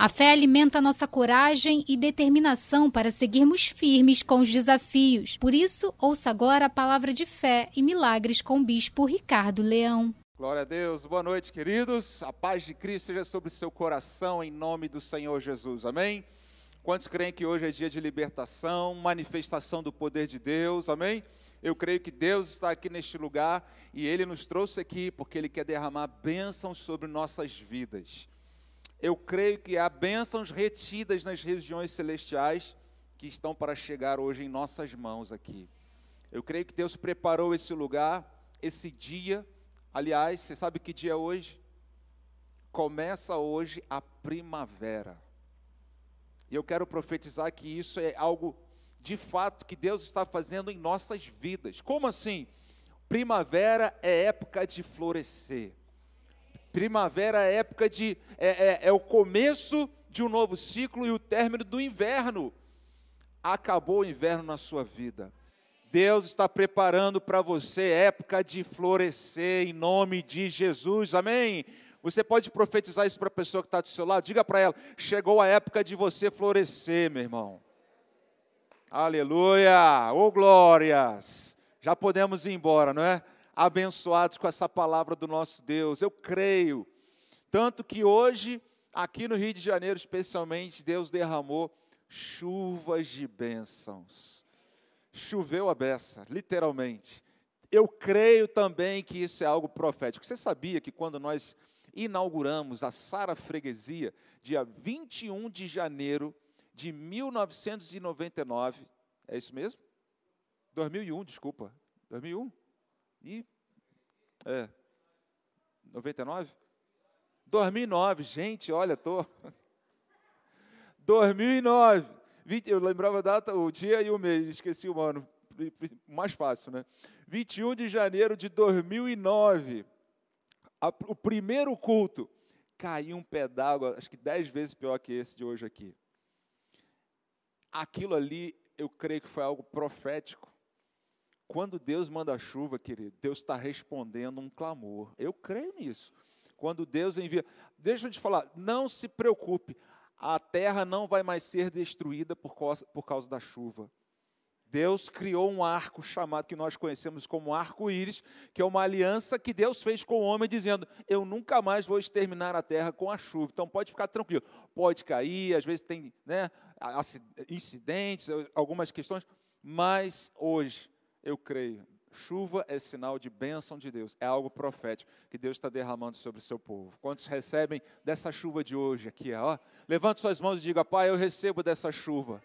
A fé alimenta nossa coragem e determinação para seguirmos firmes com os desafios. Por isso, ouça agora a palavra de fé e milagres com o bispo Ricardo Leão. Glória a Deus. Boa noite, queridos. A paz de Cristo seja sobre o seu coração em nome do Senhor Jesus. Amém. Quantos creem que hoje é dia de libertação, manifestação do poder de Deus? Amém. Eu creio que Deus está aqui neste lugar e Ele nos trouxe aqui porque Ele quer derramar bênçãos sobre nossas vidas eu creio que há bênçãos retidas nas regiões celestiais que estão para chegar hoje em nossas mãos aqui. Eu creio que Deus preparou esse lugar, esse dia. Aliás, você sabe que dia é hoje? Começa hoje a primavera. E eu quero profetizar que isso é algo de fato que Deus está fazendo em nossas vidas. Como assim? Primavera é época de florescer. Primavera é época de. É, é, é, o começo de um novo ciclo e o término do inverno. Acabou o inverno na sua vida. Deus está preparando para você época de florescer em nome de Jesus. Amém? Você pode profetizar isso para a pessoa que está do seu lado? Diga para ela: chegou a época de você florescer, meu irmão. Aleluia! Ô oh, glórias! Já podemos ir embora, não é? Abençoados com essa palavra do nosso Deus. Eu creio. Tanto que hoje, aqui no Rio de Janeiro, especialmente, Deus derramou chuvas de bênçãos. Choveu a beça, literalmente. Eu creio também que isso é algo profético. Você sabia que quando nós inauguramos a Sara Freguesia, dia 21 de janeiro de 1999, é isso mesmo? 2001, desculpa. 2001? E. É. 99? 2009, gente, olha, tô. 2009. 20, eu lembrava a data, o dia e o mês, esqueci o ano. Mais fácil, né? 21 de janeiro de 2009. A, o primeiro culto. Caiu um pé d'água, acho que dez vezes pior que esse de hoje aqui. Aquilo ali, eu creio que foi algo profético. Quando Deus manda chuva, querido, Deus está respondendo um clamor. Eu creio nisso. Quando Deus envia. Deixa eu te falar, não se preocupe, a terra não vai mais ser destruída por causa, por causa da chuva. Deus criou um arco chamado que nós conhecemos como arco-íris, que é uma aliança que Deus fez com o homem, dizendo: Eu nunca mais vou exterminar a terra com a chuva. Então pode ficar tranquilo. Pode cair, às vezes tem né, incidentes, algumas questões, mas hoje eu creio. Chuva é sinal de bênção de Deus, é algo profético que Deus está derramando sobre o seu povo. Quantos recebem dessa chuva de hoje aqui? Ó, levante suas mãos e diga: Pai, eu recebo dessa chuva.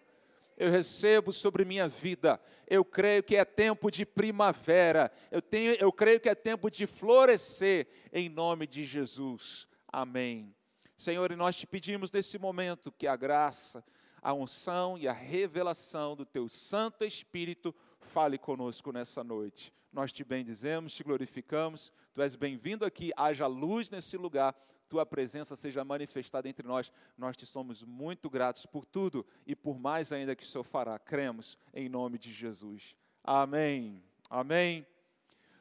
Eu recebo sobre minha vida. Eu creio que é tempo de primavera. Eu, tenho, eu creio que é tempo de florescer em nome de Jesus. Amém. Senhor, e nós te pedimos nesse momento que a graça, a unção e a revelação do teu Santo Espírito fale conosco nessa noite. Nós te bendizemos, te glorificamos, tu és bem-vindo aqui, haja luz nesse lugar, tua presença seja manifestada entre nós. Nós te somos muito gratos por tudo e por mais ainda que o Senhor fará. Cremos em nome de Jesus. Amém. Amém.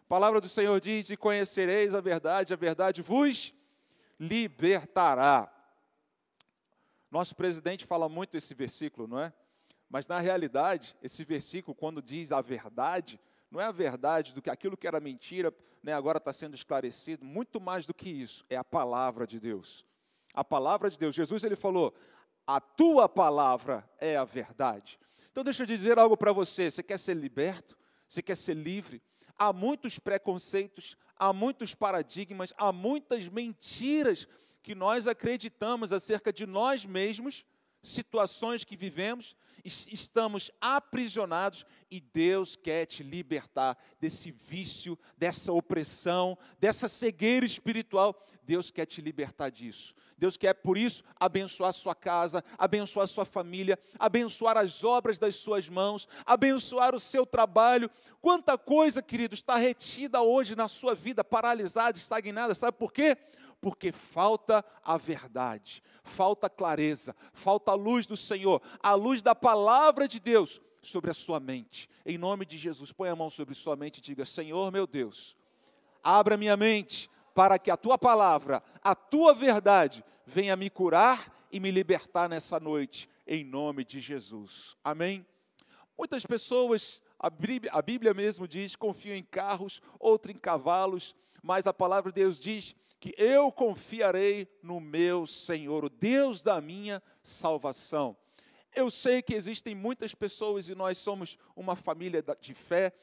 A palavra do Senhor diz: E conhecereis a verdade, a verdade vos libertará. Nosso presidente fala muito esse versículo, não é? Mas na realidade, esse versículo, quando diz a verdade, não é a verdade do que aquilo que era mentira, né, agora está sendo esclarecido, muito mais do que isso, é a palavra de Deus. A palavra de Deus. Jesus ele falou: "A tua palavra é a verdade". Então deixa eu dizer algo para você, você quer ser liberto? Você quer ser livre? Há muitos preconceitos, há muitos paradigmas, há muitas mentiras que nós acreditamos acerca de nós mesmos, situações que vivemos, estamos aprisionados e Deus quer te libertar desse vício, dessa opressão, dessa cegueira espiritual. Deus quer te libertar disso. Deus quer, por isso, abençoar sua casa, abençoar sua família, abençoar as obras das suas mãos, abençoar o seu trabalho. Quanta coisa, querido, está retida hoje na sua vida, paralisada, estagnada. Sabe por quê? Porque falta a verdade, falta clareza, falta a luz do Senhor, a luz da palavra de Deus sobre a sua mente. Em nome de Jesus, põe a mão sobre sua mente e diga: Senhor meu Deus, abra minha mente para que a tua palavra, a tua verdade, venha me curar e me libertar nessa noite, em nome de Jesus. Amém? Muitas pessoas, a Bíblia, a Bíblia mesmo diz, confiam em carros, outro em cavalos, mas a palavra de Deus diz que eu confiarei no meu Senhor, o Deus da minha salvação. Eu sei que existem muitas pessoas e nós somos uma família de fé,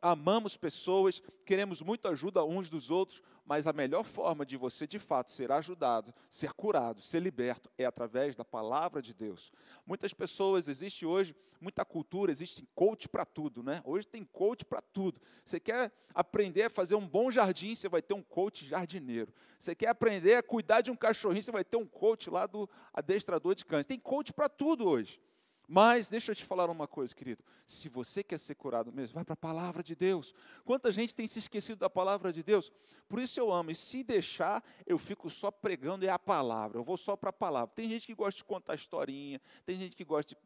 amamos pessoas, queremos muito ajuda uns dos outros, mas a melhor forma de você de fato ser ajudado, ser curado, ser liberto é através da palavra de Deus. Muitas pessoas, existe hoje muita cultura, existe coach para tudo, né? Hoje tem coach para tudo. Você quer aprender a fazer um bom jardim, você vai ter um coach jardineiro. Você quer aprender a cuidar de um cachorrinho, você vai ter um coach lá do adestrador de cães. Tem coach para tudo hoje. Mas deixa eu te falar uma coisa, querido. Se você quer ser curado mesmo, vai para a palavra de Deus. Quanta gente tem se esquecido da palavra de Deus? Por isso eu amo. E se deixar, eu fico só pregando é a palavra. Eu vou só para a palavra. Tem gente que gosta de contar historinha, tem gente que gosta de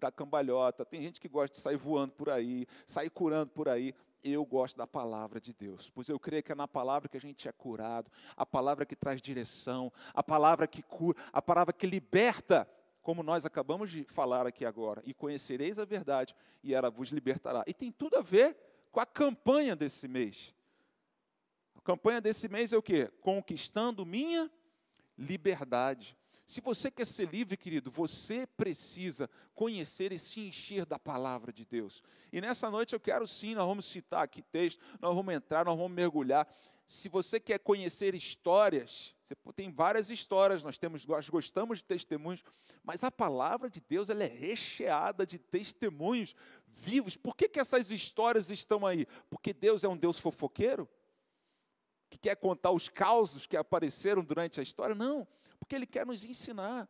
dar cambalhota, tem gente que gosta de sair voando por aí, sair curando por aí eu gosto da palavra de Deus, pois eu creio que é na palavra que a gente é curado, a palavra que traz direção, a palavra que cura, a palavra que liberta como nós acabamos de falar aqui agora, e conhecereis a verdade, e ela vos libertará. E tem tudo a ver com a campanha desse mês. A campanha desse mês é o quê? Conquistando minha liberdade. Se você quer ser livre, querido, você precisa conhecer e se encher da palavra de Deus. E nessa noite eu quero sim, nós vamos citar aqui texto, nós vamos entrar, nós vamos mergulhar se você quer conhecer histórias, tem várias histórias, nós temos, nós gostamos de testemunhos, mas a palavra de Deus ela é recheada de testemunhos vivos. Por que, que essas histórias estão aí? Porque Deus é um Deus fofoqueiro? Que quer contar os causos que apareceram durante a história? Não, porque Ele quer nos ensinar.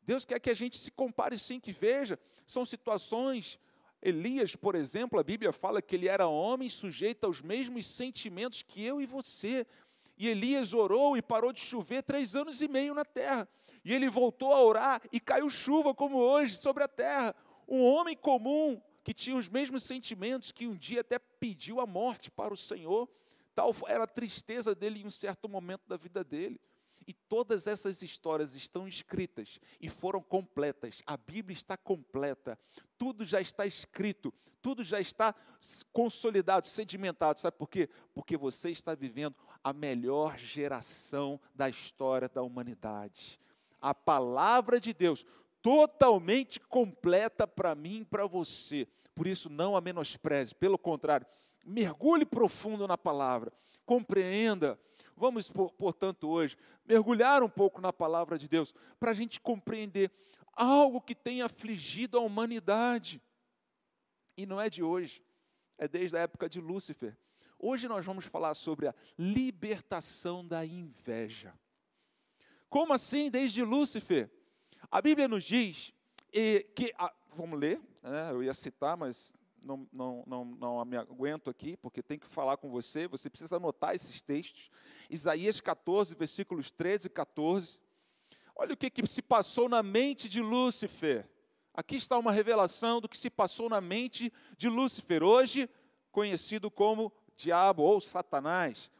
Deus quer que a gente se compare sim, que veja. São situações Elias, por exemplo, a Bíblia fala que ele era homem sujeito aos mesmos sentimentos que eu e você. E Elias orou e parou de chover três anos e meio na terra. E ele voltou a orar e caiu chuva como hoje sobre a terra. Um homem comum que tinha os mesmos sentimentos, que um dia até pediu a morte para o Senhor. Tal era a tristeza dele em um certo momento da vida dele. E todas essas histórias estão escritas e foram completas. A Bíblia está completa. Tudo já está escrito, tudo já está consolidado, sedimentado. Sabe por quê? Porque você está vivendo a melhor geração da história da humanidade. A palavra de Deus, totalmente completa para mim e para você. Por isso, não a menospreze, pelo contrário, mergulhe profundo na palavra, compreenda Vamos, portanto, hoje, mergulhar um pouco na palavra de Deus, para a gente compreender algo que tem afligido a humanidade. E não é de hoje, é desde a época de Lúcifer. Hoje nós vamos falar sobre a libertação da inveja. Como assim, desde Lúcifer? A Bíblia nos diz que. vamos ler, né, eu ia citar, mas não, não, não, não me aguento aqui, porque tem que falar com você, você precisa anotar esses textos. Isaías 14, versículos 13 e 14. Olha o que, que se passou na mente de Lúcifer. Aqui está uma revelação do que se passou na mente de Lúcifer, hoje conhecido como diabo ou Satanás.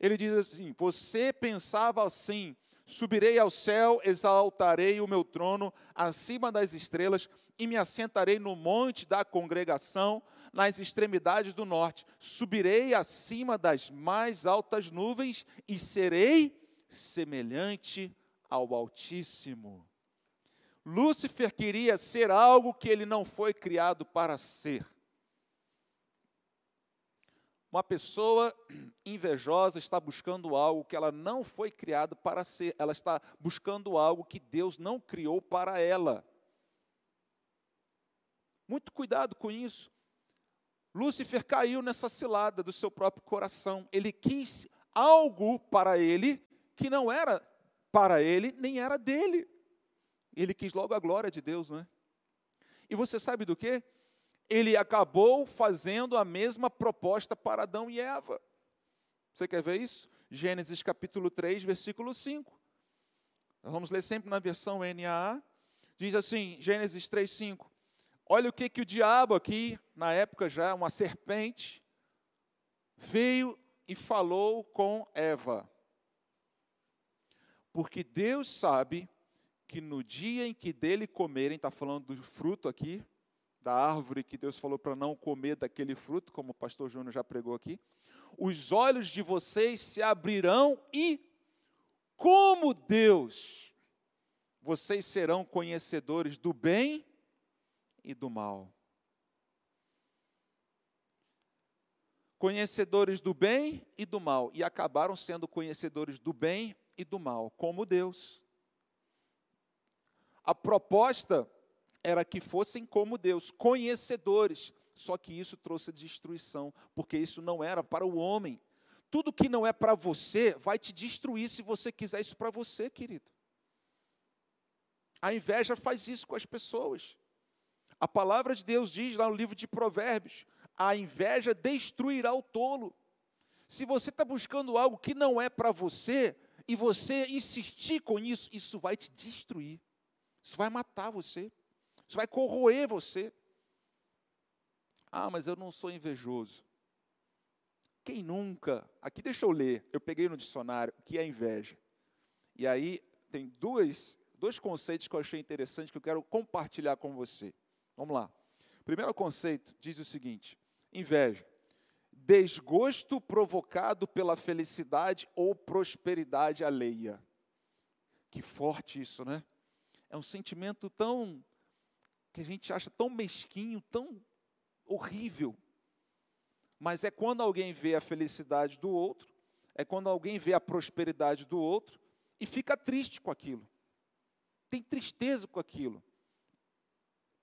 Ele diz assim: Você pensava assim, subirei ao céu, exaltarei o meu trono acima das estrelas e me assentarei no monte da congregação, nas extremidades do norte. Subirei acima das mais altas nuvens e serei semelhante ao Altíssimo. Lúcifer queria ser algo que ele não foi criado para ser. Uma pessoa invejosa está buscando algo que ela não foi criada para ser, ela está buscando algo que Deus não criou para ela. Muito cuidado com isso. Lúcifer caiu nessa cilada do seu próprio coração. Ele quis algo para ele que não era para ele, nem era dele. Ele quis logo a glória de Deus, não é? E você sabe do que? Ele acabou fazendo a mesma proposta para Adão e Eva. Você quer ver isso? Gênesis capítulo 3, versículo 5. Nós vamos ler sempre na versão NAA. Diz assim, Gênesis 3, 5. Olha o que, que o diabo aqui, na época já, uma serpente, veio e falou com Eva. Porque Deus sabe que no dia em que dele comerem, está falando do fruto aqui, da árvore que Deus falou para não comer daquele fruto, como o pastor Júnior já pregou aqui, os olhos de vocês se abrirão e, como Deus, vocês serão conhecedores do bem e do mal. Conhecedores do bem e do mal, e acabaram sendo conhecedores do bem e do mal, como Deus. A proposta era que fossem como Deus, conhecedores. Só que isso trouxe destruição, porque isso não era para o homem. Tudo que não é para você vai te destruir se você quiser isso para você, querido. A inveja faz isso com as pessoas. A palavra de Deus diz lá no livro de Provérbios: a inveja destruirá o tolo. Se você está buscando algo que não é para você, e você insistir com isso, isso vai te destruir. Isso vai matar você. Isso vai corroer você. Ah, mas eu não sou invejoso. Quem nunca? Aqui deixa eu ler. Eu peguei no dicionário o que é inveja. E aí tem duas, dois conceitos que eu achei interessantes que eu quero compartilhar com você. Vamos lá. Primeiro conceito diz o seguinte: inveja desgosto provocado pela felicidade ou prosperidade alheia. Que forte isso, né? É um sentimento tão que a gente acha tão mesquinho, tão horrível. Mas é quando alguém vê a felicidade do outro, é quando alguém vê a prosperidade do outro e fica triste com aquilo. Tem tristeza com aquilo.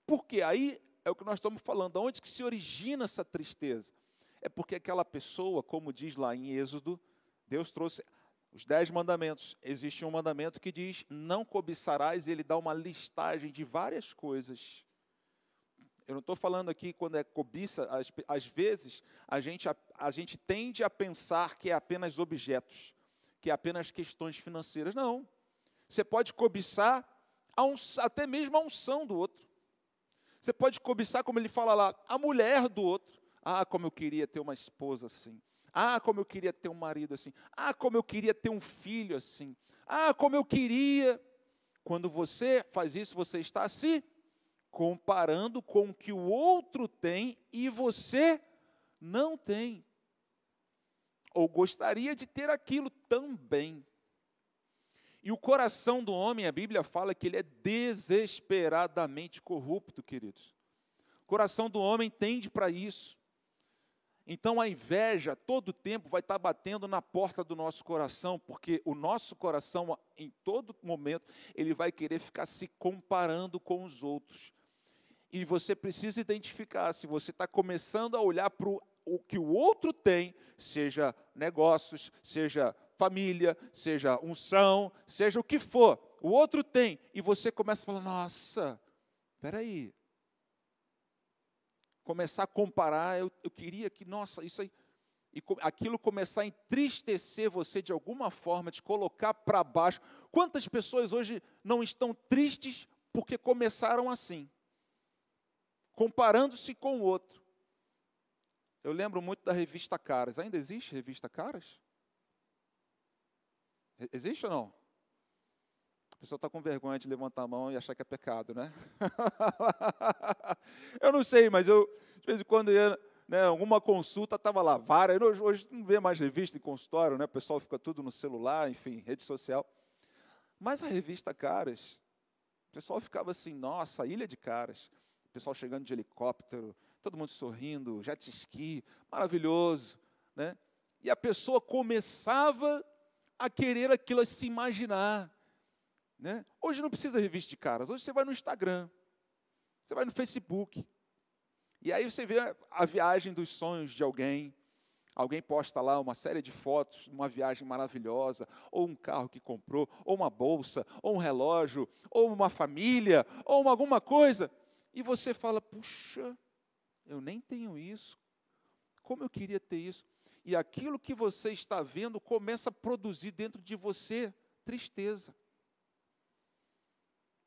Porque aí é o que nós estamos falando, onde que se origina essa tristeza? É porque aquela pessoa, como diz lá em Êxodo, Deus trouxe os dez mandamentos. Existe um mandamento que diz: não cobiçarás, e ele dá uma listagem de várias coisas. Eu não estou falando aqui quando é cobiça, às, às vezes a gente, a, a gente tende a pensar que é apenas objetos, que é apenas questões financeiras. Não. Você pode cobiçar un, até mesmo a unção do outro. Você pode cobiçar, como ele fala lá, a mulher do outro. Ah, como eu queria ter uma esposa assim. Ah, como eu queria ter um marido assim. Ah, como eu queria ter um filho assim. Ah, como eu queria. Quando você faz isso, você está se comparando com o que o outro tem e você não tem. Ou gostaria de ter aquilo também. E o coração do homem, a Bíblia fala que ele é desesperadamente corrupto, queridos. O coração do homem tende para isso. Então a inveja todo tempo vai estar batendo na porta do nosso coração, porque o nosso coração, em todo momento, ele vai querer ficar se comparando com os outros. E você precisa identificar se você está começando a olhar para o que o outro tem, seja negócios, seja família, seja unção, seja o que for, o outro tem, e você começa a falar: nossa, espera aí, começar a comparar, eu, eu queria que, nossa, isso aí, e aquilo começar a entristecer você de alguma forma, te colocar para baixo. Quantas pessoas hoje não estão tristes porque começaram assim, comparando-se com o outro? Eu lembro muito da revista Caras. Ainda existe revista Caras? Existe ou não? Pessoa está com vergonha de levantar a mão e achar que é pecado, né? eu não sei, mas eu, de vez em quando, ia, né, alguma consulta estava lá, várias. Hoje não vê mais revista em consultório, né? O pessoal fica tudo no celular, enfim, rede social. Mas a revista Caras, o pessoal ficava assim, nossa, ilha de caras. O pessoal chegando de helicóptero, todo mundo sorrindo, jet ski, maravilhoso, né? E a pessoa começava a querer aquilo, a se imaginar. Né? Hoje não precisa revista de caras, hoje você vai no Instagram, você vai no Facebook, e aí você vê a viagem dos sonhos de alguém, alguém posta lá uma série de fotos de uma viagem maravilhosa, ou um carro que comprou, ou uma bolsa, ou um relógio, ou uma família, ou uma, alguma coisa, e você fala: puxa, eu nem tenho isso, como eu queria ter isso. E aquilo que você está vendo começa a produzir dentro de você tristeza.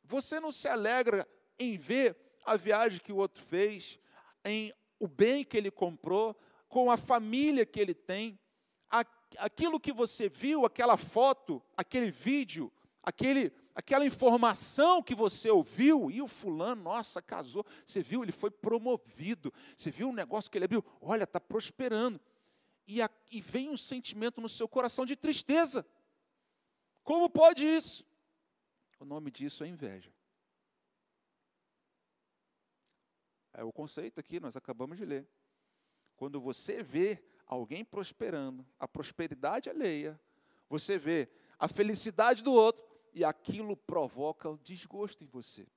Você não se alegra em ver a viagem que o outro fez, em o bem que ele comprou, com a família que ele tem. aquilo que você viu, aquela foto, aquele vídeo, aquele, aquela informação que você ouviu, e o fulano, nossa, casou, você viu, ele foi promovido, você viu o negócio que ele abriu, olha, está prosperando. E, a, e vem um sentimento no seu coração de tristeza. Como pode isso? O nome disso é inveja. É o conceito aqui, nós acabamos de ler. Quando você vê alguém prosperando, a prosperidade alheia, você vê a felicidade do outro e aquilo provoca o desgosto em você.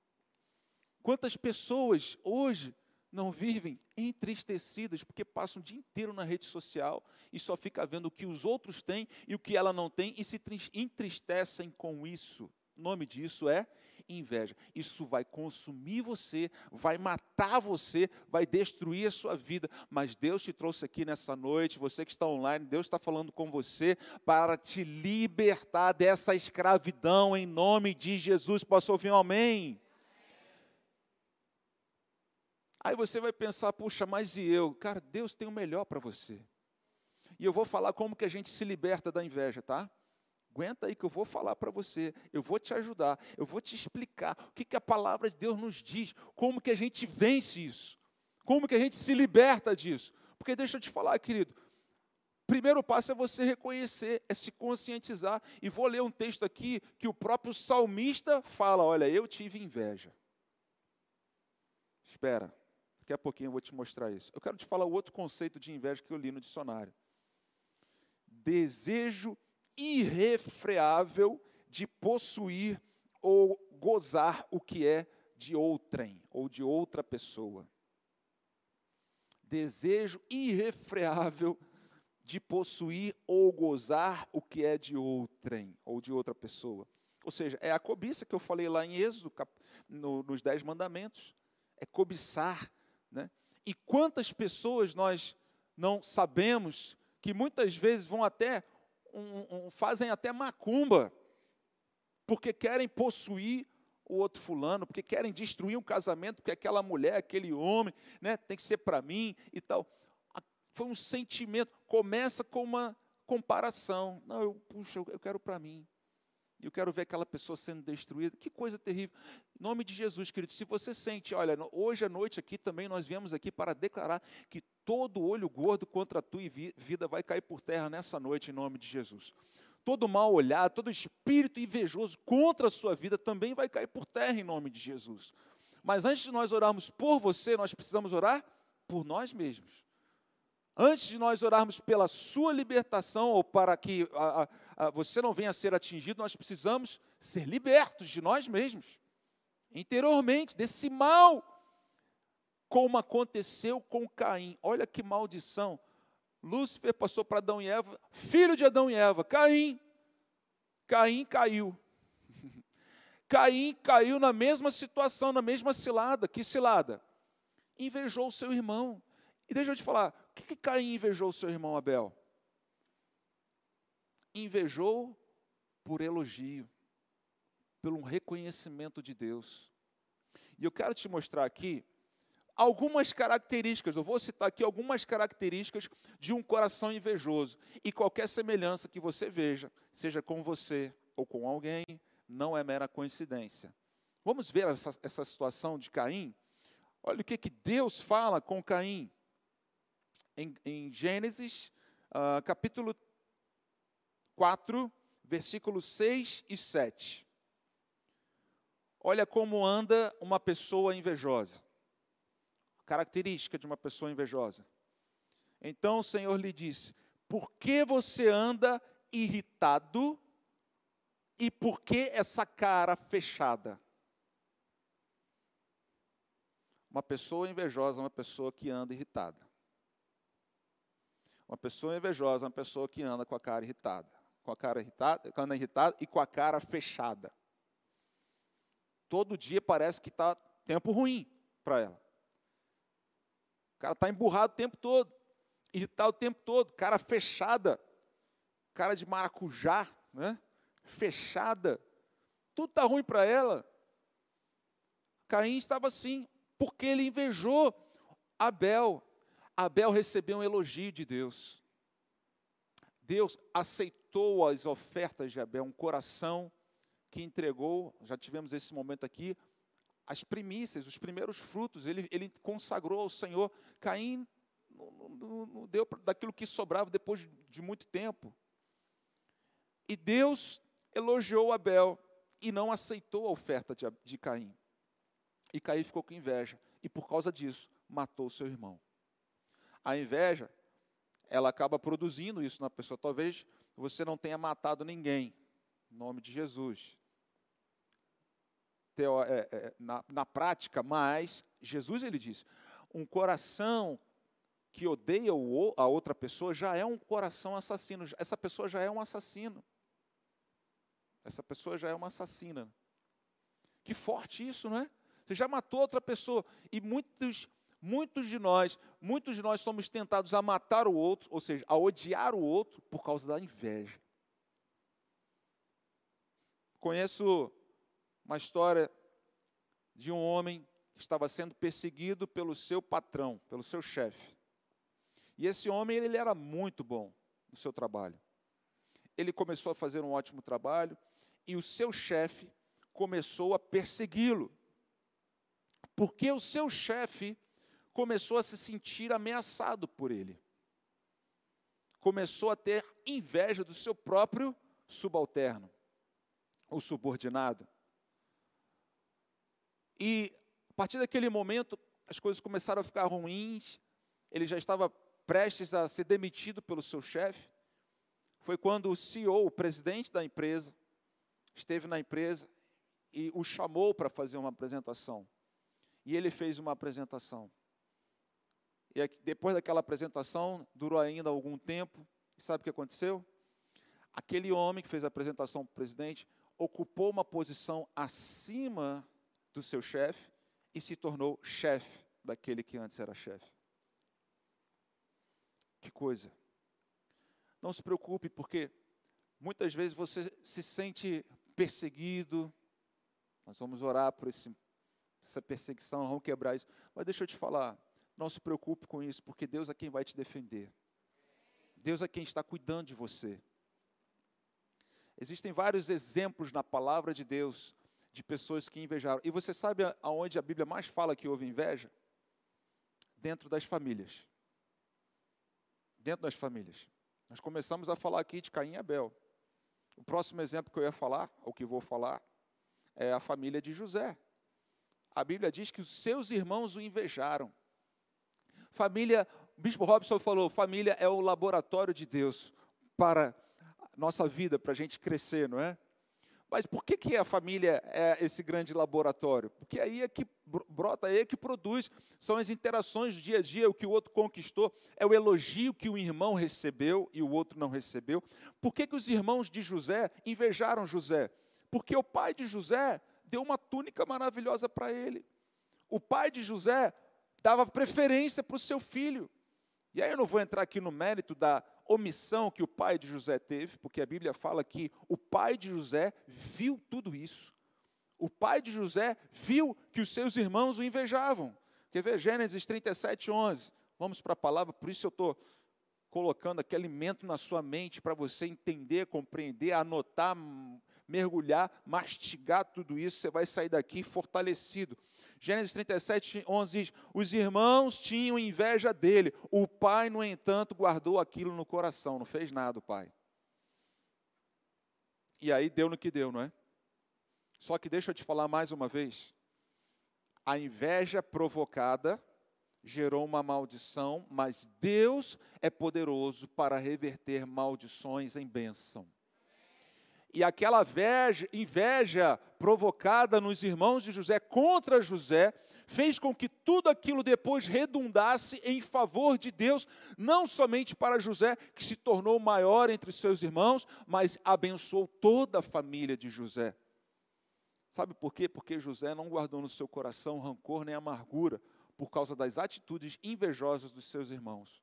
Quantas pessoas hoje não vivem entristecidas porque passam o dia inteiro na rede social e só fica vendo o que os outros têm e o que ela não tem e se entristecem com isso. O nome disso é inveja. Isso vai consumir você, vai matar você, vai destruir a sua vida. Mas Deus te trouxe aqui nessa noite, você que está online, Deus está falando com você para te libertar dessa escravidão em nome de Jesus. Posso ouvir um amém? Aí você vai pensar, puxa, mas e eu? Cara, Deus tem o melhor para você. E eu vou falar como que a gente se liberta da inveja, tá? Aguenta aí que eu vou falar para você, eu vou te ajudar, eu vou te explicar o que, que a palavra de Deus nos diz, como que a gente vence isso, como que a gente se liberta disso. Porque deixa eu te falar, querido, primeiro passo é você reconhecer, é se conscientizar. E vou ler um texto aqui que o próprio salmista fala: olha, eu tive inveja. Espera, daqui a pouquinho eu vou te mostrar isso. Eu quero te falar o outro conceito de inveja que eu li no dicionário. Desejo irrefreável de possuir ou gozar o que é de outrem ou de outra pessoa. Desejo irrefreável de possuir ou gozar o que é de outrem ou de outra pessoa. Ou seja, é a cobiça que eu falei lá em Êxodo, no, nos Dez Mandamentos. É cobiçar. Né? E quantas pessoas nós não sabemos que muitas vezes vão até um, um, fazem até macumba, porque querem possuir o outro fulano, porque querem destruir um casamento, porque aquela mulher, aquele homem, né, tem que ser para mim e tal. Foi um sentimento, começa com uma comparação. Não, eu, puxa, eu quero para mim. Eu quero ver aquela pessoa sendo destruída. Que coisa terrível. Em nome de Jesus, querido, se você sente, olha, hoje à noite aqui também nós viemos aqui para declarar que todo olho gordo contra a tua vida vai cair por terra nessa noite, em nome de Jesus. Todo mal olhado, todo espírito invejoso contra a sua vida também vai cair por terra, em nome de Jesus. Mas antes de nós orarmos por você, nós precisamos orar por nós mesmos. Antes de nós orarmos pela sua libertação ou para que a, a, você não venha a ser atingido, nós precisamos ser libertos de nós mesmos, interiormente, desse mal, como aconteceu com Caim. Olha que maldição. Lúcifer passou para Adão e Eva, filho de Adão e Eva, Caim. Caim caiu. Caim caiu na mesma situação, na mesma cilada. Que cilada? Invejou o seu irmão. E deixa eu te falar, que, que Caim invejou seu irmão Abel? Invejou por elogio, pelo reconhecimento de Deus. E eu quero te mostrar aqui algumas características, eu vou citar aqui algumas características de um coração invejoso. E qualquer semelhança que você veja, seja com você ou com alguém, não é mera coincidência. Vamos ver essa, essa situação de Caim? Olha o que, que Deus fala com Caim em, em Gênesis, uh, capítulo 4, versículos 6 e 7. Olha como anda uma pessoa invejosa. Característica de uma pessoa invejosa. Então o Senhor lhe disse: Por que você anda irritado e por que essa cara fechada? Uma pessoa invejosa é uma pessoa que anda irritada. Uma pessoa invejosa é uma pessoa que anda com a cara irritada. Com a cara irritada, anda irritada e com a cara fechada. Todo dia parece que está tempo ruim para ela. O cara está emburrado o tempo todo, irritado o tempo todo, cara fechada, cara de maracujá, né? fechada. Tudo está ruim para ela. Caim estava assim, porque ele invejou Abel. Abel recebeu um elogio de Deus. Deus aceitou as ofertas de Abel, um coração que entregou, já tivemos esse momento aqui, as primícias, os primeiros frutos, ele, ele consagrou ao Senhor. Caim não, não, não deu daquilo que sobrava depois de, de muito tempo. E Deus elogiou Abel e não aceitou a oferta de, de Caim. E Caim ficou com inveja. E por causa disso, matou seu irmão. A inveja, ela acaba produzindo isso na pessoa. Talvez você não tenha matado ninguém, em nome de Jesus. É, é, na, na prática, mas Jesus ele disse: um coração que odeia o, a outra pessoa já é um coração assassino. Essa pessoa já é um assassino. Essa pessoa já é uma assassina. Que forte isso, não é? Você já matou outra pessoa. E muitos, muitos de nós, muitos de nós somos tentados a matar o outro, ou seja, a odiar o outro por causa da inveja. Conheço uma história de um homem que estava sendo perseguido pelo seu patrão, pelo seu chefe. E esse homem, ele era muito bom no seu trabalho. Ele começou a fazer um ótimo trabalho e o seu chefe começou a persegui-lo. Porque o seu chefe começou a se sentir ameaçado por ele. Começou a ter inveja do seu próprio subalterno, ou subordinado. E a partir daquele momento, as coisas começaram a ficar ruins, ele já estava prestes a ser demitido pelo seu chefe. Foi quando o CEO, o presidente da empresa, esteve na empresa e o chamou para fazer uma apresentação. E ele fez uma apresentação. E depois daquela apresentação, durou ainda algum tempo. Sabe o que aconteceu? Aquele homem que fez a apresentação para o presidente ocupou uma posição acima do seu chefe e se tornou chefe daquele que antes era chefe. Que coisa. Não se preocupe, porque muitas vezes você se sente perseguido. Nós vamos orar por esse essa perseguição, vamos quebrar isso. Mas deixa eu te falar, não se preocupe com isso, porque Deus é quem vai te defender. Deus é quem está cuidando de você. Existem vários exemplos na palavra de Deus de pessoas que invejaram. E você sabe aonde a Bíblia mais fala que houve inveja? Dentro das famílias. Dentro das famílias. Nós começamos a falar aqui de Caim e Abel. O próximo exemplo que eu ia falar, ou que vou falar, é a família de José a Bíblia diz que os seus irmãos o invejaram. Família, o Bispo Robson falou, família é o laboratório de Deus para a nossa vida, para a gente crescer, não é? Mas por que, que a família é esse grande laboratório? Porque aí é que brota, aí é que produz, são as interações do dia a dia, o que o outro conquistou, é o elogio que um irmão recebeu e o outro não recebeu. Por que, que os irmãos de José invejaram José? Porque o pai de José deu uma túnica maravilhosa para ele. O pai de José dava preferência para o seu filho. E aí eu não vou entrar aqui no mérito da omissão que o pai de José teve, porque a Bíblia fala que o pai de José viu tudo isso. O pai de José viu que os seus irmãos o invejavam. Quer ver? Gênesis 37, 11. Vamos para a palavra, por isso eu estou colocando aquele alimento na sua mente para você entender, compreender, anotar, mergulhar, mastigar tudo isso, você vai sair daqui fortalecido. Gênesis 37, 11 diz: Os irmãos tinham inveja dele, o pai, no entanto, guardou aquilo no coração, não fez nada o pai. E aí deu no que deu, não é? Só que deixa eu te falar mais uma vez. A inveja provocada gerou uma maldição, mas Deus é poderoso para reverter maldições em bênção e aquela inveja, provocada nos irmãos de José contra José fez com que tudo aquilo depois redundasse em favor de Deus, não somente para José, que se tornou maior entre seus irmãos, mas abençoou toda a família de José. Sabe por quê? Porque José não guardou no seu coração rancor nem amargura por causa das atitudes invejosas dos seus irmãos.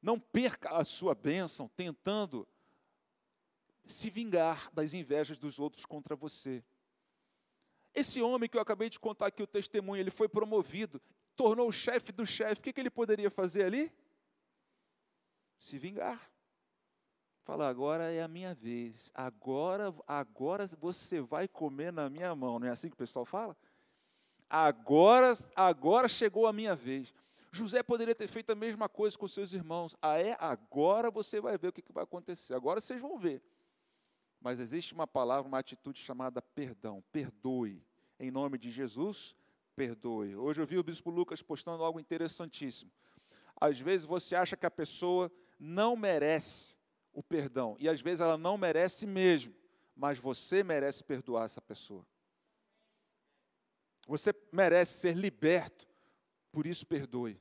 Não perca a sua bênção tentando se vingar das invejas dos outros contra você. Esse homem que eu acabei de contar aqui o testemunho, ele foi promovido, tornou o chefe do chefe. O que, que ele poderia fazer ali? Se vingar. Fala, agora é a minha vez. Agora, agora você vai comer na minha mão. Não é assim que o pessoal fala? Agora, agora chegou a minha vez. José poderia ter feito a mesma coisa com seus irmãos. Ah, é? Agora você vai ver o que vai acontecer. Agora vocês vão ver. Mas existe uma palavra, uma atitude chamada perdão. Perdoe. Em nome de Jesus, perdoe. Hoje eu vi o bispo Lucas postando algo interessantíssimo. Às vezes você acha que a pessoa não merece o perdão. E às vezes ela não merece mesmo, mas você merece perdoar essa pessoa. Você merece ser liberto, por isso perdoe.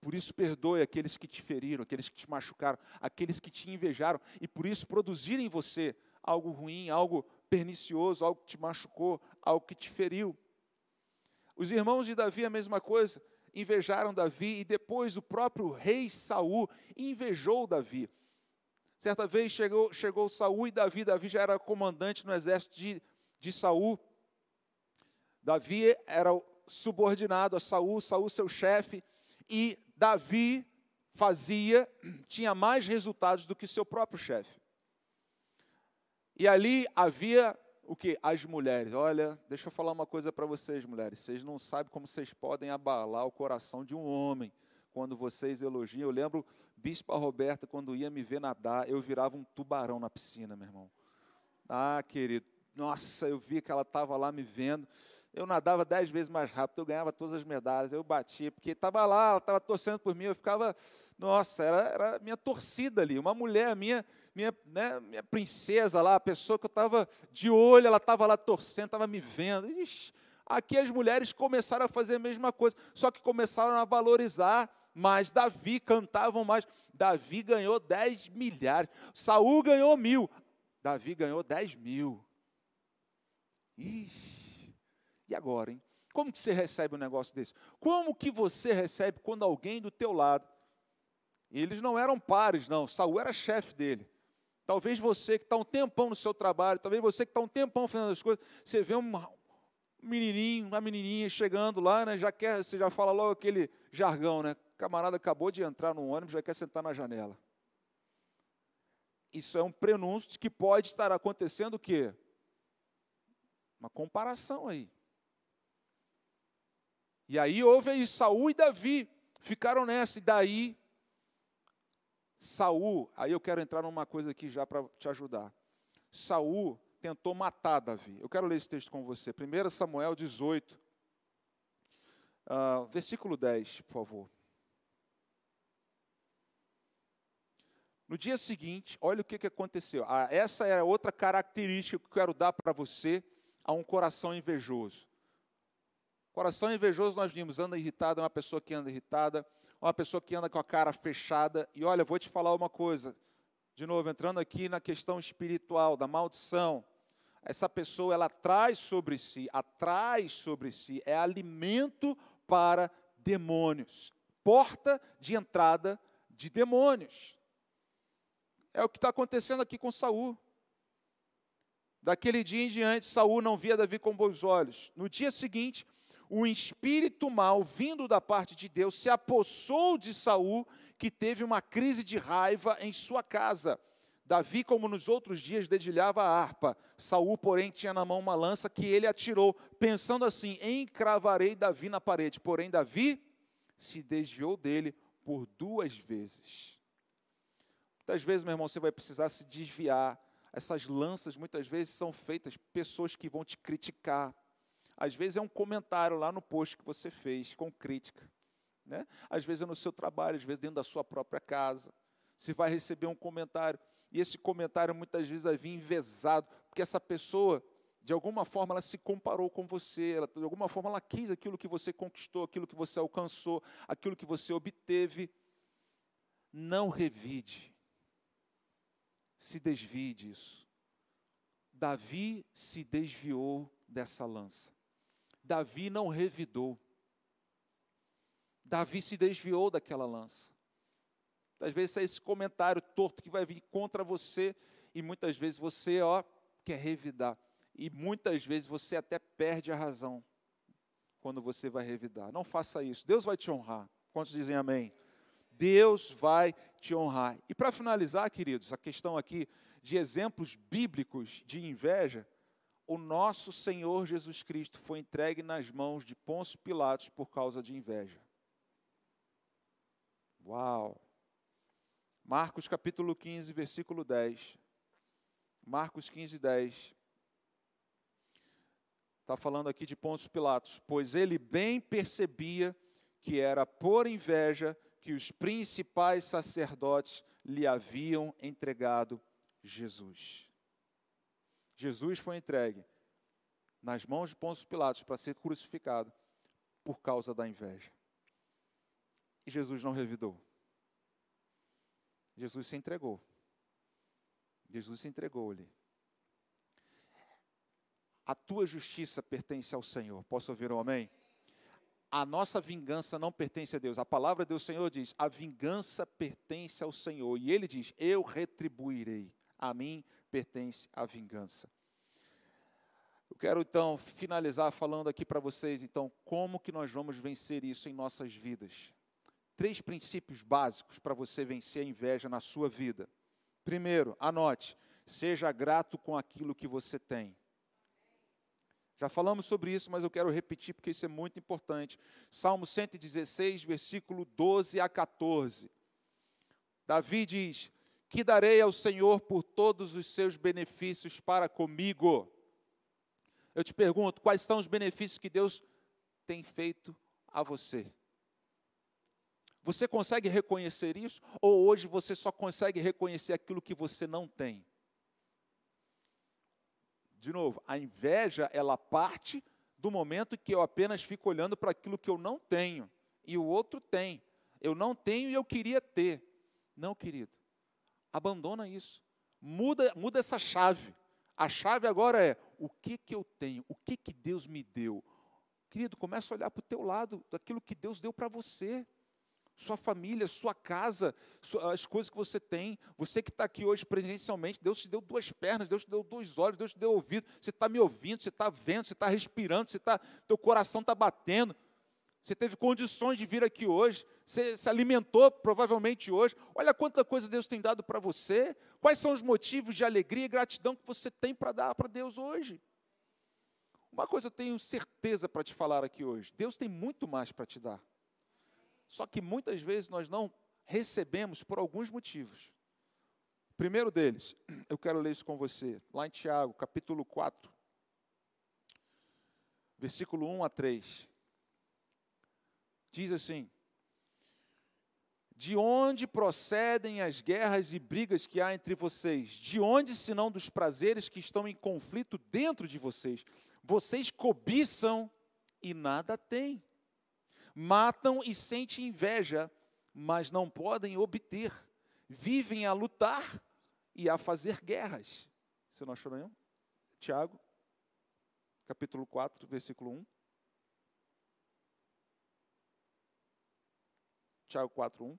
Por isso perdoe aqueles que te feriram, aqueles que te machucaram, aqueles que te invejaram e por isso produzirem em você algo ruim, algo pernicioso, algo que te machucou, algo que te feriu. Os irmãos de Davi a mesma coisa, invejaram Davi e depois o próprio rei Saul invejou Davi. Certa vez chegou, chegou Saul e Davi, Davi já era comandante no exército de, de Saul. Davi era subordinado a Saul, Saul seu chefe, e Davi fazia, tinha mais resultados do que seu próprio chefe. E ali havia o que? As mulheres. Olha, deixa eu falar uma coisa para vocês, mulheres. Vocês não sabem como vocês podem abalar o coração de um homem quando vocês elogiam. Eu lembro, Bispa Roberta, quando ia me ver nadar, eu virava um tubarão na piscina, meu irmão. Ah, querido, nossa, eu vi que ela estava lá me vendo. Eu nadava dez vezes mais rápido, eu ganhava todas as medalhas, eu batia, porque estava lá, ela estava torcendo por mim, eu ficava, nossa, era, era minha torcida ali, uma mulher, minha, minha, né, minha princesa lá, a pessoa que eu estava de olho, ela estava lá torcendo, estava me vendo. Ixi, aqui as mulheres começaram a fazer a mesma coisa, só que começaram a valorizar mais Davi, cantavam mais. Davi ganhou 10 milhares, Saul ganhou mil, Davi ganhou 10 mil. Ixi, e agora, hein? Como que você recebe um negócio desse? Como que você recebe quando alguém do teu lado, eles não eram pares, não, Saul era chefe dele. Talvez você que está um tempão no seu trabalho, talvez você que está um tempão fazendo as coisas, você vê um menininho, uma menininha chegando lá, né, já quer, você já fala logo aquele jargão, né? camarada acabou de entrar no ônibus, já quer sentar na janela. Isso é um prenúncio de que pode estar acontecendo o quê? Uma comparação aí. E aí houve aí Saul e Davi, ficaram nessa, e daí Saul, aí eu quero entrar numa coisa aqui já para te ajudar. Saul tentou matar Davi. Eu quero ler esse texto com você. 1 Samuel 18, uh, ah, versículo 10, por favor. No dia seguinte, olha o que, que aconteceu. Ah, essa é outra característica que eu quero dar para você a um coração invejoso. Coração invejoso, nós vimos, anda irritado, é uma pessoa que anda irritada, uma pessoa que anda com a cara fechada. E olha, vou te falar uma coisa, de novo, entrando aqui na questão espiritual, da maldição. Essa pessoa, ela traz sobre si, atrai sobre si, é alimento para demônios, porta de entrada de demônios. É o que está acontecendo aqui com Saul. Daquele dia em diante, Saul não via Davi com bons olhos. No dia seguinte, um espírito mau vindo da parte de Deus se apossou de Saul, que teve uma crise de raiva em sua casa. Davi, como nos outros dias, dedilhava a harpa. Saul, porém, tinha na mão uma lança que ele atirou, pensando assim: encravarei Davi na parede. Porém, Davi se desviou dele por duas vezes. Muitas vezes, meu irmão, você vai precisar se desviar. Essas lanças muitas vezes são feitas pessoas que vão te criticar. Às vezes é um comentário lá no post que você fez com crítica. Né? Às vezes é no seu trabalho, às vezes dentro da sua própria casa. Você vai receber um comentário e esse comentário muitas vezes vai vir envezado, porque essa pessoa, de alguma forma, ela se comparou com você, ela, de alguma forma ela quis aquilo que você conquistou, aquilo que você alcançou, aquilo que você obteve. Não revide se desvie disso. Davi se desviou dessa lança. Davi não revidou. Davi se desviou daquela lança. Às vezes é esse comentário torto que vai vir contra você e muitas vezes você, ó, quer revidar. E muitas vezes você até perde a razão quando você vai revidar. Não faça isso. Deus vai te honrar. Quantos dizem amém? Deus vai te honrar. E para finalizar, queridos, a questão aqui de exemplos bíblicos de inveja, o nosso Senhor Jesus Cristo foi entregue nas mãos de Pôncio Pilatos por causa de inveja. Uau! Marcos capítulo 15, versículo 10. Marcos 15, 10. Está falando aqui de Pôncio Pilatos. Pois ele bem percebia que era por inveja que os principais sacerdotes lhe haviam entregado Jesus. Jesus foi entregue nas mãos de Pôncio Pilatos para ser crucificado por causa da inveja. E Jesus não revidou. Jesus se entregou. Jesus se entregou-lhe. A tua justiça pertence ao Senhor. Posso ouvir um amém? A nossa vingança não pertence a Deus. A palavra do Senhor diz: a vingança pertence ao Senhor. E ele diz: eu retribuirei. A mim pertence a vingança. Eu quero então finalizar falando aqui para vocês, então, como que nós vamos vencer isso em nossas vidas. Três princípios básicos para você vencer a inveja na sua vida. Primeiro, anote, seja grato com aquilo que você tem. Já falamos sobre isso, mas eu quero repetir porque isso é muito importante. Salmo 116, versículo 12 a 14. Davi diz: Que darei ao Senhor por todos os seus benefícios para comigo? Eu te pergunto, quais são os benefícios que Deus tem feito a você? Você consegue reconhecer isso? Ou hoje você só consegue reconhecer aquilo que você não tem? De novo, a inveja, ela parte do momento que eu apenas fico olhando para aquilo que eu não tenho e o outro tem. Eu não tenho e eu queria ter. Não, querido. Abandona isso. Muda, muda essa chave. A chave agora é o que que eu tenho? O que que Deus me deu? Querido, começa a olhar para o teu lado daquilo que Deus deu para você sua família, sua casa, as coisas que você tem. Você que está aqui hoje presencialmente, Deus te deu duas pernas, Deus te deu dois olhos, Deus te deu ouvido. Você está me ouvindo, você está vendo, você está respirando, você tá, teu coração está batendo. Você teve condições de vir aqui hoje, você se alimentou provavelmente hoje. Olha quanta coisa Deus tem dado para você. Quais são os motivos de alegria e gratidão que você tem para dar para Deus hoje? Uma coisa eu tenho certeza para te falar aqui hoje: Deus tem muito mais para te dar. Só que muitas vezes nós não recebemos por alguns motivos. Primeiro deles, eu quero ler isso com você, lá em Tiago, capítulo 4, versículo 1 a 3. Diz assim: De onde procedem as guerras e brigas que há entre vocês? De onde, senão dos prazeres que estão em conflito dentro de vocês? Vocês cobiçam e nada têm matam e sentem inveja, mas não podem obter, vivem a lutar e a fazer guerras. Você não achou nenhum? Tiago, capítulo 4, versículo 1. Tiago 4, 1.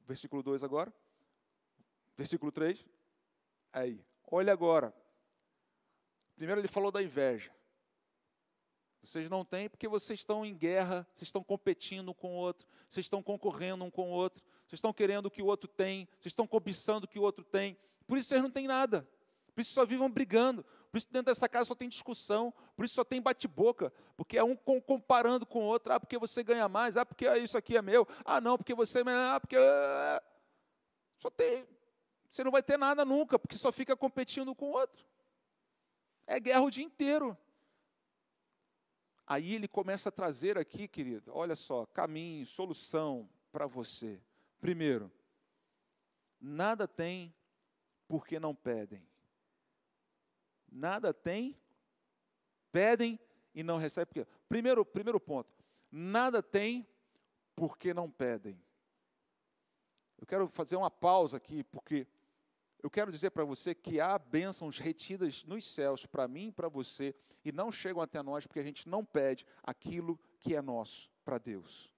Versículo 2 agora. Versículo 3. Aí. Olha agora. Primeiro ele falou da inveja. Vocês não têm porque vocês estão em guerra, vocês estão competindo um com o outro, vocês estão concorrendo um com o outro, vocês estão querendo o que o outro tem, vocês estão cobiçando o que o outro tem. Por isso vocês não têm nada. Por isso só vivam brigando. Por isso dentro dessa casa só tem discussão. Por isso só tem bate-boca. Porque é um comparando com o outro. Ah, porque você ganha mais. Ah, porque isso aqui é meu. Ah, não, porque você. Ah, porque. Só tem. Você não vai ter nada nunca, porque só fica competindo com o outro. É guerra o dia inteiro. Aí ele começa a trazer aqui, querido, olha só, caminho, solução para você. Primeiro, nada tem porque não pedem. Nada tem, pedem e não recebem. Porque, primeiro, primeiro ponto, nada tem porque não pedem. Eu quero fazer uma pausa aqui, porque eu quero dizer para você que há bênçãos retidas nos céus para mim e para você e não chegam até nós porque a gente não pede aquilo que é nosso para Deus.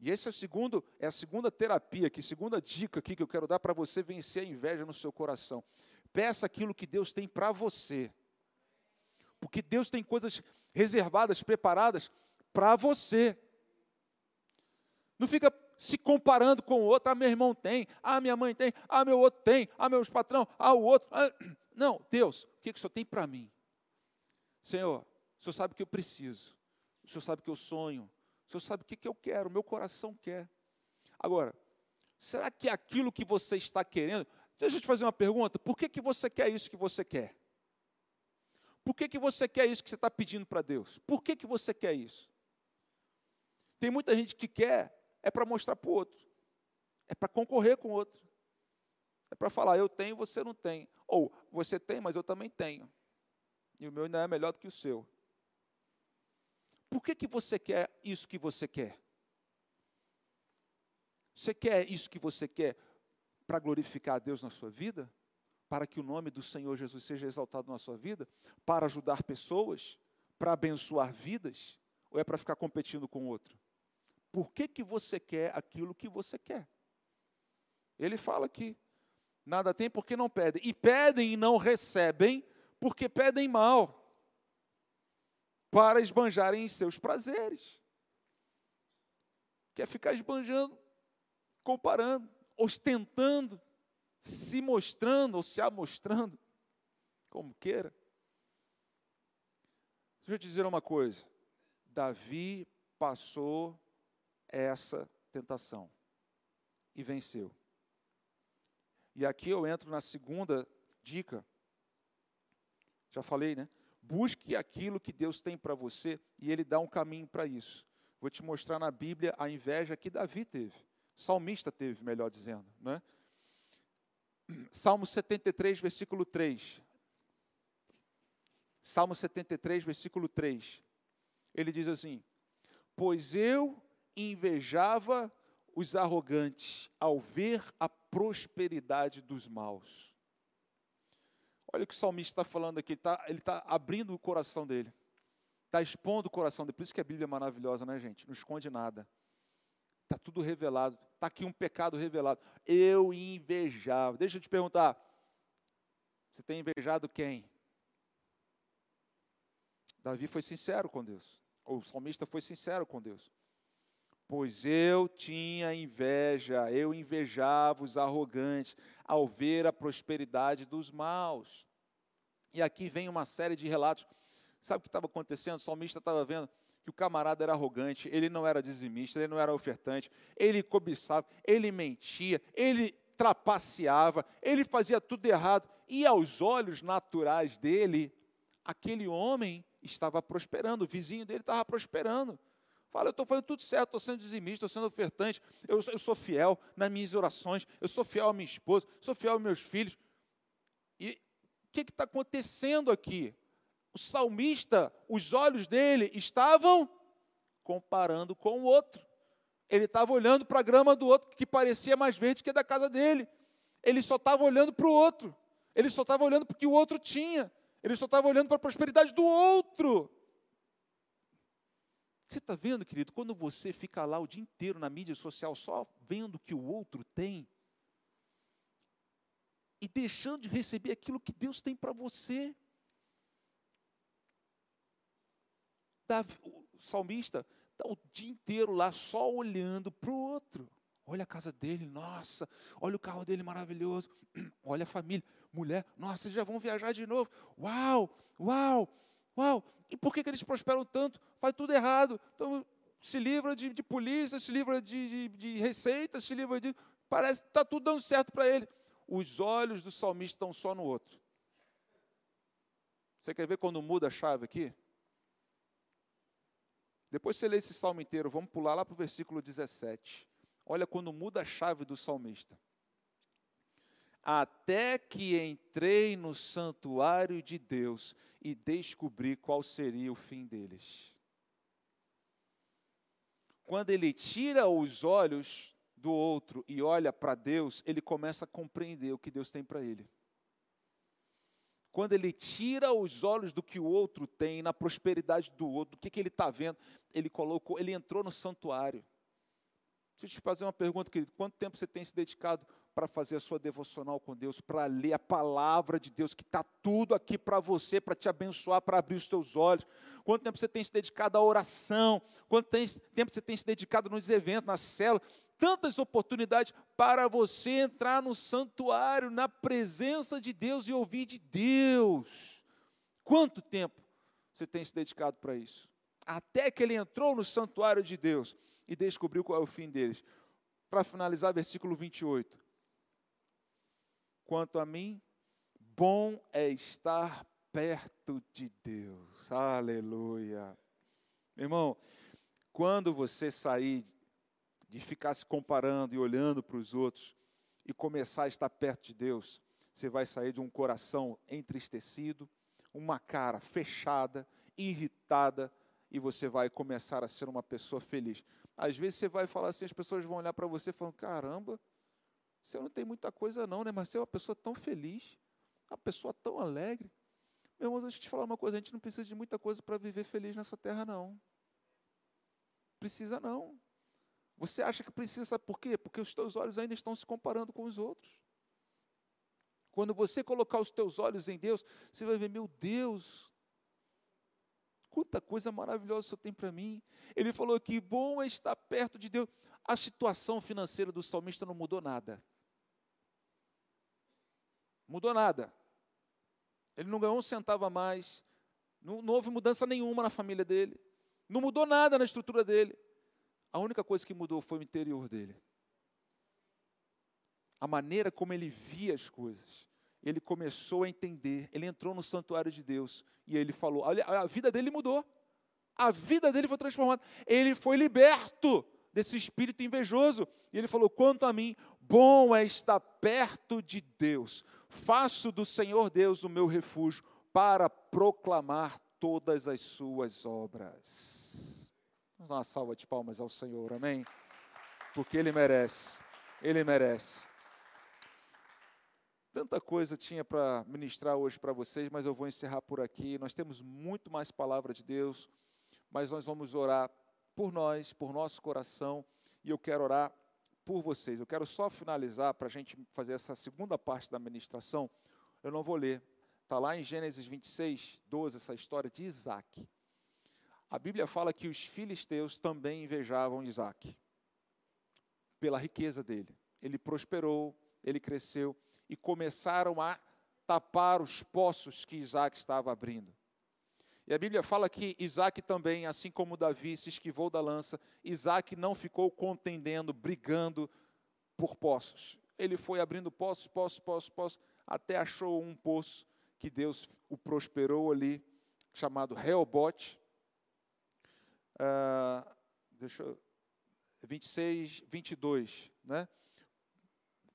E esse é o segundo, é a segunda terapia, que segunda dica aqui que eu quero dar para você vencer a inveja no seu coração. Peça aquilo que Deus tem para você. Porque Deus tem coisas reservadas, preparadas para você. Não fica se comparando com o outro. Ah, meu irmão tem, ah, minha mãe tem, ah, meu outro tem, ah, meus patrão, ah, o outro. Ah. Não, Deus, o que, que o Senhor tem para mim? Senhor, o Senhor sabe o que eu preciso, o Senhor sabe o que eu sonho, o Senhor sabe o que, que eu quero, o meu coração quer. Agora, será que é aquilo que você está querendo? Deixa eu te fazer uma pergunta: por que, que você quer isso que você quer? Por que, que você quer isso que você está pedindo para Deus? Por que, que você quer isso? Tem muita gente que quer é para mostrar para o outro, é para concorrer com o outro, é para falar, eu tenho, você não tem. Ou, você tem, mas eu também tenho. E o meu ainda é melhor do que o seu. Por que, que você quer isso que você quer? Você quer isso que você quer para glorificar a Deus na sua vida? Para que o nome do Senhor Jesus seja exaltado na sua vida? Para ajudar pessoas? Para abençoar vidas? Ou é para ficar competindo com outro? Por que, que você quer aquilo que você quer? Ele fala aqui: nada tem porque não pedem. E pedem e não recebem, porque pedem mal, para esbanjarem em seus prazeres. Quer ficar esbanjando, comparando, ostentando, se mostrando ou se amostrando, como queira. Deixa eu te dizer uma coisa. Davi passou essa tentação e venceu. E aqui eu entro na segunda dica. Já falei, né? Busque aquilo que Deus tem para você e Ele dá um caminho para isso. Vou te mostrar na Bíblia a inveja que Davi teve. Salmista teve, melhor dizendo. Né? Salmo 73, versículo 3. Salmo 73, versículo 3. Ele diz assim: Pois eu invejava os arrogantes ao ver a prosperidade dos maus. Olha o que o salmista está falando aqui, ele está, está abrindo o coração dele, está expondo o coração dele. Por isso que a Bíblia é maravilhosa, né, gente? Não esconde nada. Está tudo revelado. Está aqui um pecado revelado. Eu invejava. Deixa eu te perguntar. Você tem invejado quem? Davi foi sincero com Deus. Ou o salmista foi sincero com Deus. Pois eu tinha inveja, eu invejava os arrogantes ao ver a prosperidade dos maus. E aqui vem uma série de relatos. Sabe o que estava acontecendo? O salmista estava vendo que o camarada era arrogante, ele não era dizimista, ele não era ofertante, ele cobiçava, ele mentia, ele trapaceava, ele fazia tudo errado. E aos olhos naturais dele, aquele homem estava prosperando, o vizinho dele estava prosperando. Fala, eu estou fazendo tudo certo, estou sendo dizimista, estou sendo ofertante, eu, eu, sou fiel nas minhas orações, eu sou fiel à minha esposa, sou fiel aos meus filhos. E o que está acontecendo aqui? O salmista, os olhos dele estavam comparando com o outro. Ele estava olhando para a grama do outro, que parecia mais verde que a da casa dele. Ele só estava olhando para o outro. Ele só estava olhando para o que o outro tinha. Ele só estava olhando para a prosperidade do outro. Você está vendo, querido, quando você fica lá o dia inteiro na mídia social só vendo o que o outro tem e deixando de receber aquilo que Deus tem para você. O salmista está o dia inteiro lá só olhando para o outro. Olha a casa dele, nossa, olha o carro dele maravilhoso, olha a família, mulher, nossa, já vão viajar de novo. Uau, uau, uau. E por que, que eles prosperam tanto? Faz tudo errado. Então, se livra de, de polícia, se livra de, de, de receita, se livra de. Parece que está tudo dando certo para ele. Os olhos do salmista estão só no outro. Você quer ver quando muda a chave aqui? Depois você lê esse salmo inteiro, vamos pular lá para o versículo 17. Olha quando muda a chave do salmista. Até que entrei no santuário de Deus e descobri qual seria o fim deles. Quando ele tira os olhos do outro e olha para Deus, ele começa a compreender o que Deus tem para ele. Quando ele tira os olhos do que o outro tem, na prosperidade do outro, do que, que ele está vendo, ele colocou, ele entrou no santuário. Deixa eu te fazer uma pergunta, querido. Quanto tempo você tem se dedicado para fazer a sua devocional com Deus, para ler a palavra de Deus, que está tudo aqui para você, para te abençoar, para abrir os teus olhos. Quanto tempo você tem se dedicado à oração? Quanto tempo você tem se dedicado nos eventos, na célula? Tantas oportunidades para você entrar no santuário, na presença de Deus e ouvir de Deus. Quanto tempo você tem se dedicado para isso? Até que ele entrou no santuário de Deus e descobriu qual é o fim deles. Para finalizar, versículo 28. Quanto a mim, bom é estar perto de Deus. Aleluia. Irmão, quando você sair de ficar se comparando e olhando para os outros e começar a estar perto de Deus, você vai sair de um coração entristecido, uma cara fechada, irritada, e você vai começar a ser uma pessoa feliz. Às vezes você vai falar assim, as pessoas vão olhar para você falar: caramba, você não tem muita coisa não, né? Mas você é uma pessoa tão feliz, uma pessoa tão alegre. Meu irmão, deixa eu te falar uma coisa: a gente não precisa de muita coisa para viver feliz nessa terra, não. Precisa não. Você acha que precisa, sabe por quê? Porque os teus olhos ainda estão se comparando com os outros. Quando você colocar os teus olhos em Deus, você vai ver, meu Deus, Quanta coisa maravilhosa o Senhor tem para mim. Ele falou que bom é estar perto de Deus. A situação financeira do salmista não mudou nada. Mudou nada. Ele não ganhou um centavo a mais. Não, não houve mudança nenhuma na família dele. Não mudou nada na estrutura dele. A única coisa que mudou foi o interior dele. A maneira como ele via as coisas ele começou a entender, ele entrou no santuário de Deus e ele falou: a vida dele mudou, a vida dele foi transformada, ele foi liberto desse espírito invejoso. E ele falou: quanto a mim, bom é estar perto de Deus, faço do Senhor Deus o meu refúgio para proclamar todas as suas obras. Vamos dar uma salva de palmas ao Senhor, amém? Porque Ele merece, Ele merece. Tanta coisa tinha para ministrar hoje para vocês, mas eu vou encerrar por aqui. Nós temos muito mais palavra de Deus, mas nós vamos orar por nós, por nosso coração, e eu quero orar por vocês. Eu quero só finalizar para a gente fazer essa segunda parte da ministração. Eu não vou ler. Está lá em Gênesis 26, 12, essa história de Isaac. A Bíblia fala que os filisteus também invejavam Isaac, pela riqueza dele. Ele prosperou, ele cresceu e começaram a tapar os poços que Isaac estava abrindo. E a Bíblia fala que Isaac também, assim como Davi, se esquivou da lança, Isaac não ficou contendendo, brigando por poços. Ele foi abrindo poços, poços, poços, poços, até achou um poço que Deus o prosperou ali, chamado Reobote. Uh, deixa eu, 26, 22, né?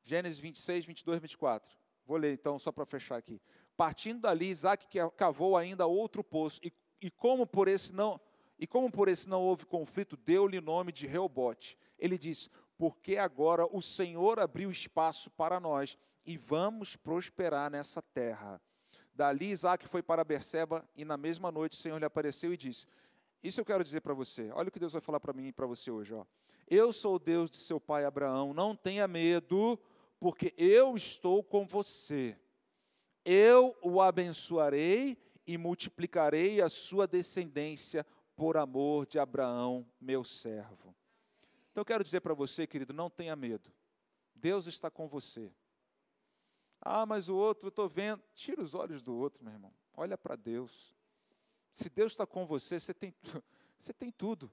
Gênesis 26, 22, 24. Vou ler então, só para fechar aqui. Partindo dali, Isaac cavou ainda outro poço, e, e, como por esse não, e como por esse não houve conflito, deu-lhe nome de Reobote. Ele diz: Porque agora o Senhor abriu espaço para nós, e vamos prosperar nessa terra. Dali Isaac foi para Berseba, e na mesma noite o Senhor lhe apareceu e disse: Isso eu quero dizer para você. Olha o que Deus vai falar para mim e para você hoje. Ó. Eu sou o Deus de seu pai Abraão, não tenha medo porque eu estou com você. Eu o abençoarei e multiplicarei a sua descendência por amor de Abraão, meu servo. Então eu quero dizer para você, querido, não tenha medo. Deus está com você. Ah, mas o outro, estou vendo. Tira os olhos do outro, meu irmão. Olha para Deus. Se Deus está com você, você tem, você tem tudo.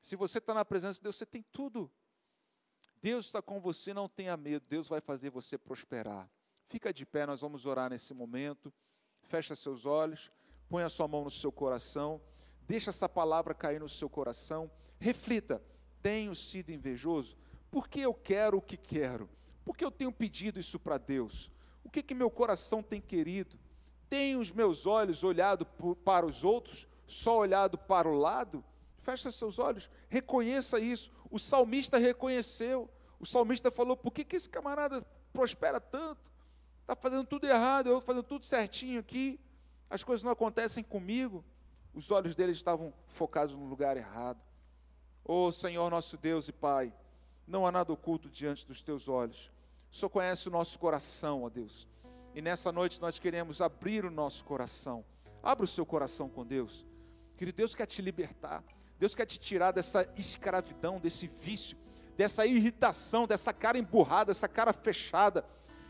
Se você está na presença de Deus, você tem tudo. Deus está com você, não tenha medo, Deus vai fazer você prosperar. Fica de pé, nós vamos orar nesse momento. Fecha seus olhos, põe a sua mão no seu coração, deixa essa palavra cair no seu coração. Reflita: tenho sido invejoso? Por que eu quero o que quero? Por que eu tenho pedido isso para Deus? O que, que meu coração tem querido? Tenho os meus olhos olhado para os outros, só olhado para o lado? Fecha seus olhos, reconheça isso. O salmista reconheceu. O salmista falou: por que, que esse camarada prospera tanto? Está fazendo tudo errado, eu estou fazendo tudo certinho aqui. As coisas não acontecem comigo. Os olhos dele estavam focados no lugar errado. Oh Senhor nosso Deus e Pai, não há nada oculto diante dos teus olhos. Senhor conhece o nosso coração, ó Deus. E nessa noite nós queremos abrir o nosso coração. Abra o seu coração com Deus. Querido, Deus quer te libertar. Deus quer te tirar dessa escravidão, desse vício, dessa irritação, dessa cara emburrada, dessa cara fechada,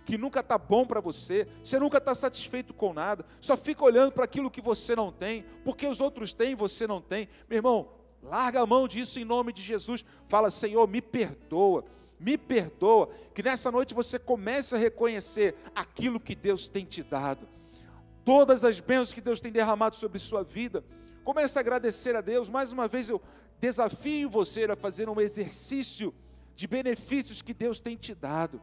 que nunca está bom para você, você nunca está satisfeito com nada, só fica olhando para aquilo que você não tem, porque os outros têm e você não tem. Meu irmão, larga a mão disso em nome de Jesus. Fala, Senhor, me perdoa me perdoa, que nessa noite você comece a reconhecer aquilo que Deus tem te dado, todas as bênçãos que Deus tem derramado sobre sua vida. Comece a agradecer a Deus. Mais uma vez eu desafio você a fazer um exercício de benefícios que Deus tem te dado.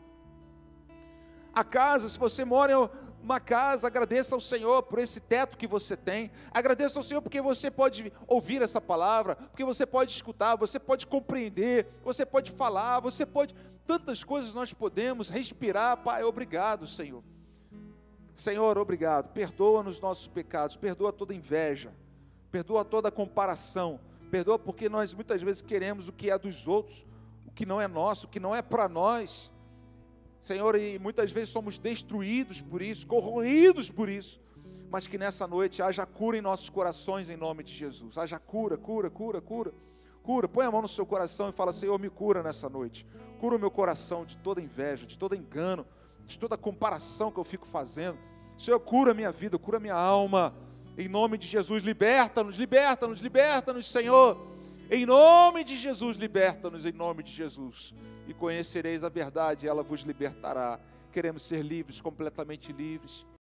A casa, se você mora uma casa, agradeça ao Senhor por esse teto que você tem. Agradeça ao Senhor porque você pode ouvir essa palavra, porque você pode escutar, você pode compreender, você pode falar, você pode. Tantas coisas nós podemos respirar. Pai, obrigado, Senhor. Senhor, obrigado. Perdoa nos nossos pecados, perdoa toda inveja, perdoa toda comparação, perdoa porque nós muitas vezes queremos o que é dos outros, o que não é nosso, o que não é para nós. Senhor, e muitas vezes somos destruídos por isso, corroídos por isso, mas que nessa noite haja cura em nossos corações em nome de Jesus. Haja cura, cura, cura, cura. Cura, põe a mão no seu coração e fala: Senhor, me cura nessa noite. Cura o meu coração de toda inveja, de todo engano, de toda comparação que eu fico fazendo. Senhor, cura minha vida, cura minha alma. Em nome de Jesus, liberta-nos, liberta-nos, liberta-nos, Senhor. Em nome de Jesus, liberta-nos, em nome de Jesus e conhecereis a verdade, ela vos libertará. Queremos ser livres, completamente livres.